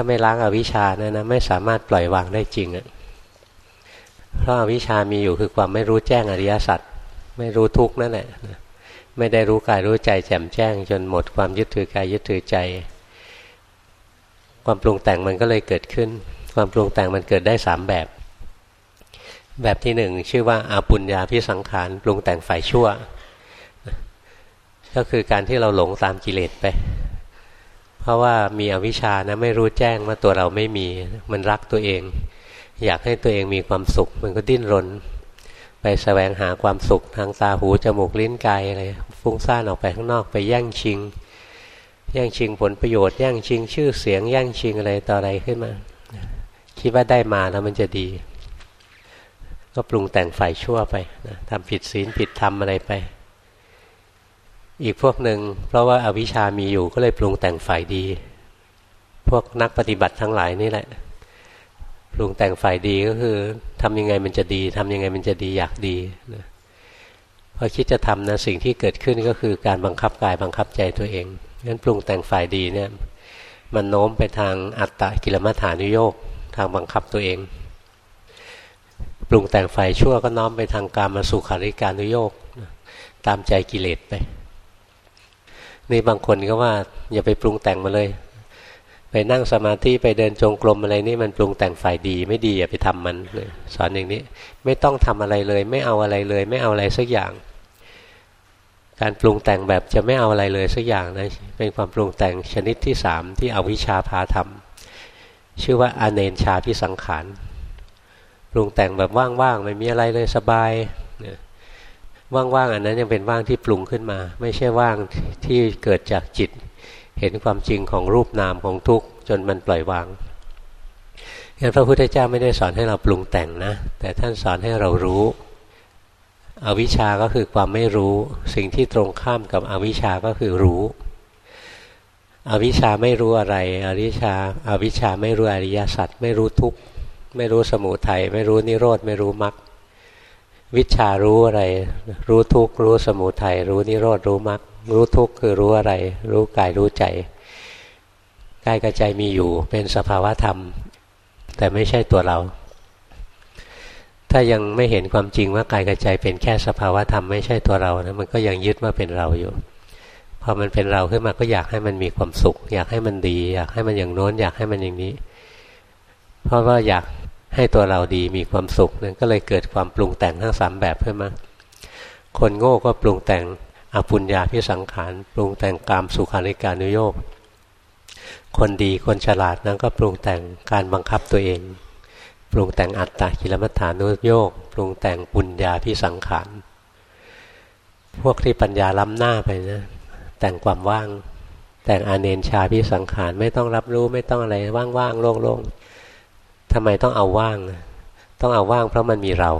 าไม่ล้างอาวิชชาเนี่ยนะไม่สามารถปล่อยวางได้จริงอะเพราะอาวิชชามีอยู่คือความไม่รู้แจ้งอริยสัจไม่รู้ทุกนั่นแหละไม่ได้รู้กายรู้ใจแจ่มแจ้ง จนหมดความยึดถือกายยึดถือใจ ความปรุงแต่งมันก็เลยเกิดขึ้น ความปรุงแต่งมันเกิดได้สามแบบ แบบที่หนึ่งชื่อว่าอาปุญญาพิสังขารปรุงแต่งฝ่ายชั่ว ก็คือการที่เราหลงตามกิเลสไป เพราะว่ามีอวิชชานะไม่รู้แจ้งว่าตัวเราไม่มี มันรักตัวเอง อยากให้ตัวเองมีความสุข มันก็ดิ้นรน ไปสแสวงหาความสุขทางตาหูจมูกลิ้นกายอะไรฟุ้งซ่านออกไปข้างนอกไปแย่งชิง แย่งชิงผลประโยชน์แย่งชิง ชื่อเสียงแย่งชิงอะไรต่ออะไรขึ้นมา คิดว่าได้มาแล้วมันจะดี ก็ปรุงแต่งฝ่ายชั่วไปนะทำผิดศีลผิดธรรมอะไรไป อีกพวกหนึ่งเพราะว่าอาวิชามีอยู่ก็เลยปรุงแต่งฝ่ายดี พวกนักปฏิบัติทั้งหลายนี่แหละ ปรุงแต่งฝ่ายดีก็คือทำยังไงมันจะดีทำยังไงมันจะดีอยากดีนะพอคิดจะทำนะสิ่งที่เกิดขึ้นก็คือการบังคับกายบังคับใจตัวเองงั้นปรุงแต่งฝ่ายดีเนี่ยมันโน้มไปทางอัตตะกิลมัฐานุโยกทางบังคับตัวเอง ปรุงแต่งฝ่ายชั่วก็น้อมไปทางการมาสู่ขาริการุโยกตามใจกิเลสไป นี่บางคนก็ว่า อย่าไปปรุงแต่งมาเลย ไปนั่งสมาธิไปเดินจงกรมอะไรนี่มันปรุงแต่งฝ่ายดี ไม่ดีอย่าไปทำมันเลยสอนอย่างนี้ ไม่ต้องทำอะไรเลย ไม่เอาอะไรเลย ไม่เอาอะไรสักอย่าง การปรุงแต่งแบบจะไม่เอาอะไรเลยสักอย่างนะเป็นความปรุงแต่งชนิดที่สามที่เอาวิชาพาทำชื่อว่าอเนนชาพิสังขารปรุงแต่งแบบว่างๆไม่มีอะไรเลยสบายเนี่ย ว่างๆอันนั้นยังเป็นว่างที่ปรุงขึ้นมา ไม่ใช่ว่างที่เกิดจากจิต เห็นความจริงของรูปนามของทุกข์จนมันปล่อยวางงั้นพระพุทธเจ้าไม่ได้สอนให้เราปรุงแต่งนะ แต่ท่านสอนให้เรารู้ อวิชาก็คือความไม่รู้ สิ่งที่ตรงข้ามกับอวิชาก็คือรู้ อวิชาไม่รู้อะไร อวิชาอวิชาไม่รู้อริยสัจไม่รู้ทุกข์ไม่รู้สมุทัยไม่รู้นิโรธไม่รู้มรรค วิชารู้อะไร รู้ทุกข์รู้สมุทัยรู้นิโรธรู้มรรครู้ทุกข์คือรู้อะไร รู้กายรู้ใจกายกับใจมีอยู่เป็นสภาวะธรรม แต่ไม่ใช่ตัวเรา ถ้ายังไม่เห็นความจริงว่ากายกับใจเป็นแค่สภาวะธรรมไม่ใช่ตัวเรานะมันก็ยังยึดว่าเป็นเราอยู่พอมันเป็นเราขึ้นมาก็อยากให้มันมีความสุข อยากให้มันดี อยากให้มันอย่างโน้น อยากให้มันอย่างนี้ เพราะว่าอยาก ให้ตัวเราดีมีความสุขนั่นก็เลยเกิดความปรุงแต่งทั้งสามแบบขึ้นมาคนโง่ก็ปรุงแต่งอปุญญาพิสังขารปรุงแต่งกามสุขาริการนุโยกคนดีคนฉลาดนั้นก็ปรุงแต่งการบังคับตัวเอง ปรุงแต่งอัตตากิลมัฏฐานุโยกปรุงแต่งปุญญาพิสังขารพวกที่ปัญญาล้ำหน้าไปนะ แต่งความว่าง แต่งอาเนนชาพิสังขารไม่ต้องรับรู้ไม่ต้องอะไรว่างๆโล่งๆ ทำไมต้องเอาว่าง ต้องเอาว่างเพราะมันมีเรา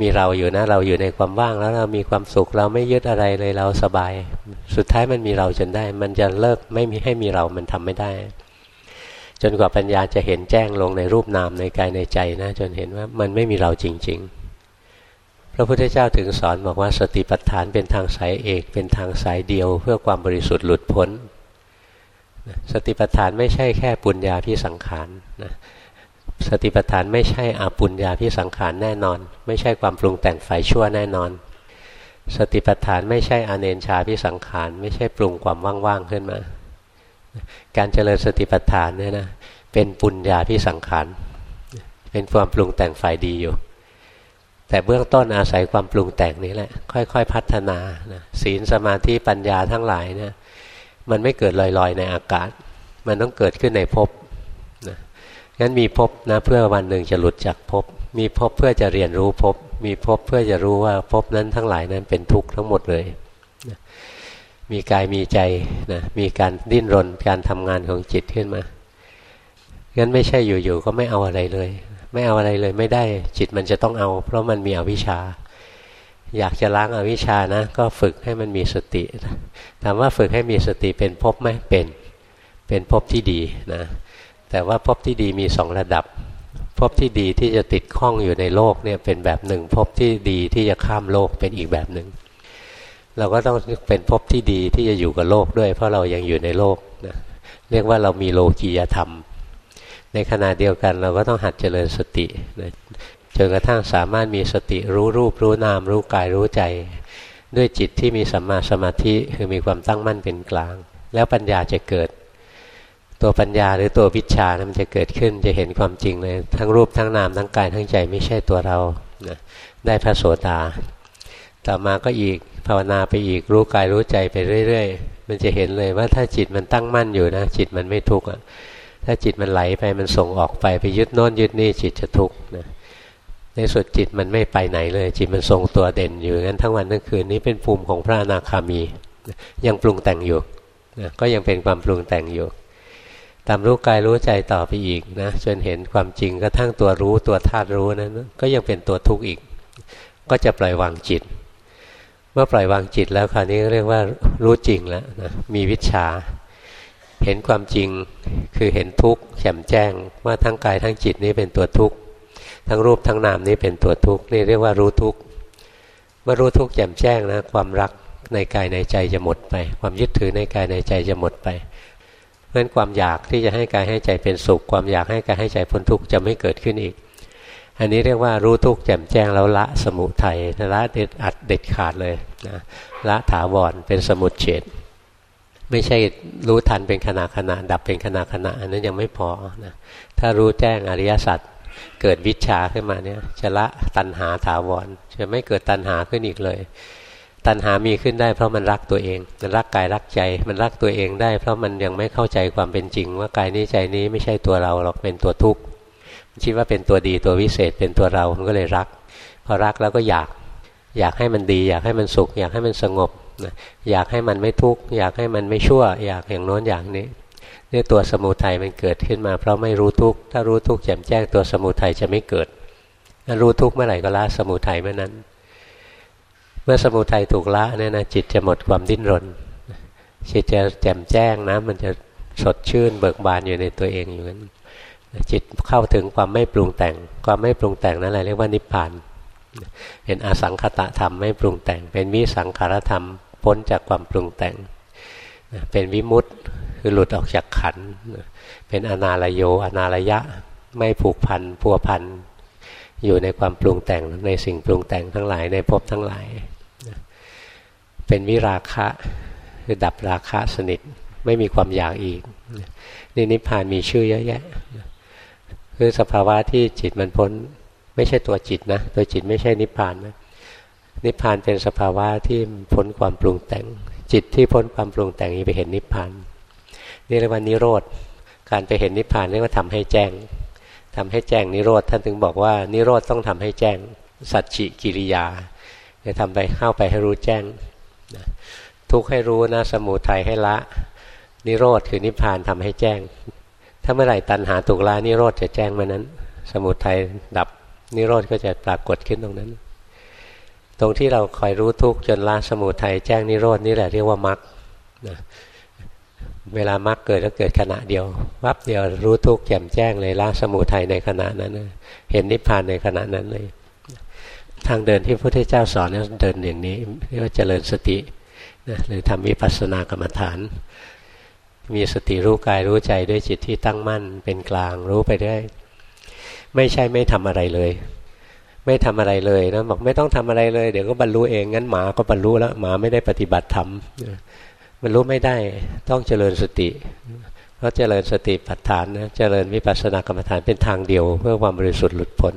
มีเราอยู่นะ เราอยู่ในความว่างแล้วเรามีความสุขเราไม่ยึดอะไรเลยเราสบาย สุดท้ายมันมีเราจนได้ มันจะเลิกไม่มีให้มีเรามันทำไม่ได้ จนกว่าปัญญาจะเห็นแจ้งลงในรูปนามในกายในใจนะ จนเห็นว่ามันไม่มีเราจริง ๆ พระพุทธเจ้าถึงสอนบอกว่าสติปัฏฐานเป็นทางสายเอก เป็นทางสายเดียว เพื่อความบริสุทธิ์หลุดพ้น สติปัฏฐานไม่ใช่แค่ปุญญาพิสังขารนะสติปัฏฐานไม่ใช่อาปุญญาพิสังขารแน่นอน ไม่ใช่ความปรุงแต่งฝ่ายชั่วแน่นอน สติปัฏฐานไม่ใช่อเนนชาพิสังขารไม่ใช่ปรุงความว่างๆขึ้นมา การเจริญสติปัฏฐานเนี่ยนะเป็นปุญญาพิสังขารเป็นความปรุงแต่งฝ่ายดีอยู่แต่เบื้องต้นอาศัยความปรุงแต่งนี้แหละ ค่อย ๆ พัฒนานะศีลสมาธิปัญญาทั้งหลายเนี่ย มันไม่เกิดลอยๆ ในอากาศ มันต้องเกิดขึ้นในภพงั้นมีภพนะเพื่อวันหนึ่งจะหลุดจากภพมีภพเพื่อจะเรียนรู้ภพมีภพเพื่อจะรู้ว่าภพนั้นทั้งหลายนั้นเป็นทุกข์ทั้งหมดเลยนะมีกายมีใจนะมีการดิ้นรนการทำงานของจิตขึ้นมางั้นไม่ใช่อยู่ๆก็ไม่เอาอะไรเลย ไม่เอาอะไรเลยไม่ได้จิตมันจะต้องเอา เพราะมันมีอวิชชา อยากจะล้างอาวิชานะ ก็ฝึกให้มันมีสติถามว่าฝึกให้มีสติเป็นภพไหมเป็นเป็นภพที่ดีนะแต่ว่าภพที่ดีมีสองระดับภพที่ดีที่จะติดข้องอยู่ในโลกเนี่ยเป็นแบบหนึ่งภพที่ดีที่จะข้ามโลกเป็นอีกแบบหนึ่งเราก็ต้องเป็นภพที่ดีที่จะอยู่กับโลกด้วย เพราะเรายังอยู่ในโลกนะเรียกว่าเรามีโลกียธรรม ในขณะเดียวกันเราก็ต้องหัดเจริญสติ จนกระทั่งสามารถมีสติรู้รูปรู้นาม รู้กายรู้ใจ ด้วยจิตที่มีสัมมาสมาธิคือมีความตั้งมั่นเป็นกลาง แล้วปัญญาจะเกิด ตัวปัญญาหรือตัววิชานะมันจะเกิดขึ้นจะเห็นความจริงเลย ทั้งรูปทั้งนามทั้งกายทั้งใจไม่ใช่ตัวเรานะได้พระโสดาต่อมาก็อีกภาวนาไปอีกรู้กายรู้ใจไปเรื่อย ๆ มันจะเห็นเลยว่าถ้าจิตมันตั้งมั่นอยู่นะ จิตมันไม่ทุกข์ถ้าจิตมันไหลไปมันส่งออกไปไปยึดโน้นยึดนี่จิตจะทุกข์นะ ในสุดจิตมันไม่ไปไหนเลย จิตมันทรงตัวเด่นอยู่งั้นทั้งวันทั้งคืนนี้เป็นภูมิของพระอนาคามี ยังปรุงแต่งอยู่นะก็ยังเป็นความปรุงแต่งอยู่ ตามรู้กายรู้ใจต่อไปอีกนะจนเห็นความจริงก็ทั้งตัวรู้ตัวธาตุรู้นั้น ก็ยังเป็นตัวทุกข์อีก ก็จะปล่อยวางจิต เมื่อปล่อยวางจิตแล้วคราวนี้เรียกว่ารู้จริงแล้วนะมีวิชาเห็นความจริงคือเห็นทุกข์แจ่มแจ้งว่าทั้งกายทั้งจิตนี้เป็นตัวทุกข์ ทั้งรูปทั้งนามนี้เป็นตัวทุกข์นี่เรียกว่ารู้ทุกข์เมื่อรู้ทุกข์แจ่มแจ้งนะความรักในกายในใจจะหมดไป ความยึดถือในกายในใจจะหมดไปเพราะนั้นความอยากที่จะให้กายให้ใจเป็นสุข ความอยากให้กายให้ใจพ้นทุกข์จะไม่เกิดขึ้นอีก อันนี้เรียกว่ารู้ทุกข์แจ่มแจ้งแล้วละสมุทัยละเด็ดอัดเด็ดขาดเลยนะละถาวรเป็นสมุดเฉดไม่ใช่รู้ทันเป็นขณะขณะดับเป็นขณะขณะอันนั้นยังไม่พอนะถ้ารู้แจ้งอริยสัจ เกิดวิชาขึ้นมาเนี่ยจะละตัณหาถาวรจะไม่เกิดตัณหาขึ้นอีกเลย ตัณหามีขึ้นได้เพราะมันรักตัวเอง มันรักกายรักใจ มันรักตัวเองได้ เพราะมันยังไม่เข้าใจความเป็นจริง ว่ากายนี้ใจนี้ไม่ใช่ตัวเราหรอกเป็นตัวทุกข์คิดว่าเป็นตัวดีตัววิเศษเป็นตัวเรา มันก็เลยรัก พอรักแล้วก็อยาก อยากให้มันดี อยากให้มันสุข อยากให้มันสงบ อยากให้มันไม่ทุกข์ อยากให้มันไม่ชั่ว อยากอย่างโน้นอย่างนี้ นี่ตัวสมุทัยมันเกิดขึ้นมา เพราะไม่รู้ทุกข์ถ้ารู้ทุกข์แจ่มแจ้งตัวสมุทัยจะไม่เกิดถ้ารู้ทุกข์เมื่อไหร่ก็ละสมุทัยเมื่อนั้น เมื่อสมุทัยถูกละเนี่ยนะจิตจะหมดความดิ้นรนจิตจะแจ่มแจ้งนะมันจะสดชื่นเบิกบานอยู่ในตัวเองอยู่นั้นจิตเข้าถึงความไม่ปรุงแต่ง ความไม่ปรุงแต่งนั่นแหละเรียกว่านิพพาน เป็นอสังขตะธรรมไม่ปรุงแต่ง เป็นวิสังขารธรรมพ้นจากความปรุงแต่ง เป็นวิมุตต์ คือหลุดออกจากขัน เป็นอนาลโยอนาลยะไม่ผูกพันพัวพันอยู่ในความปรุงแต่งในสิ่งปรุงแต่งทั้งหลายในภพทั้งหลาย เป็นวิราคะคือดับราคะสนิทไม่มีความอยากอีก นี่นิพพานมีชื่อเยอะแยะ คือสภาวะที่จิตมันพ้นไม่ใช่ตัวจิตนะ ตัวจิตไม่ใช่นิพพานนะนิพพานเป็นสภาวะที่พ้นความปรุงแต่ง จิตที่พ้นความปรุงแต่งนี้ไปเห็นนิพพาน นี่เรียกว่านิโรธ การไปเห็นนิพพานเรียกว่าทำให้แจ้งทำให้แจ้งนิโรธ ท่านถึงบอกว่านิโรธต้องทำให้แจ้ง สัจฉิกิริยาจะทำไปเข้าไปให้รู้แจ้งทุกให้รู้นะสมุทัยให้ละ นิโรธคือนิพพานทำให้แจ้ง ถ้าเมื่อไหร่ตัณหาถูกละนิโรธจะแจ้งมื่อนั้น สมุทัยดับนิโรธก็จะปรากฏขึ้นตรงนั้น ตรงที่เราคอยรู้ทุกจนละสมุทัยแจ้งนิโรธนี่แหละเรียกว่ามรรคนะ เวลามรรคเกิดก็เกิดขณะเดียววับเดียวรู้ทุกข์แจ่มแจ้งเลยละสมุทัยในขณะนั้นเห็นนิพพานในขณะนั้นเลย ทางเดินที่พระพุทธเจ้าสอนเนี่ยเดินอย่างนี้เรียกว่าเจริญสตินะหรือทำวิปัสสนากรรมฐาน มีสติรู้กายรู้ใจด้วยจิตที่ตั้งมั่นเป็นกลางรู้ไปได้ ไม่ใช่ไม่ทำอะไรเลย ไม่ทำอะไรเลยนะบอกไม่ต้องทำอะไรเลย เดี๋ยวก็บรรลุเองงั้นหมาก็บรรลุแล้วหมาไม่ได้ปฏิบัติธรรม มันรู้ไม่ได้ต้องเจริญสติ เพราะเจริญสติปัฏฐานนะเจริญวิปัสสนากรรมฐานเป็นทางเดียว เพื่อความบริสุทธิ์หลุดพ้น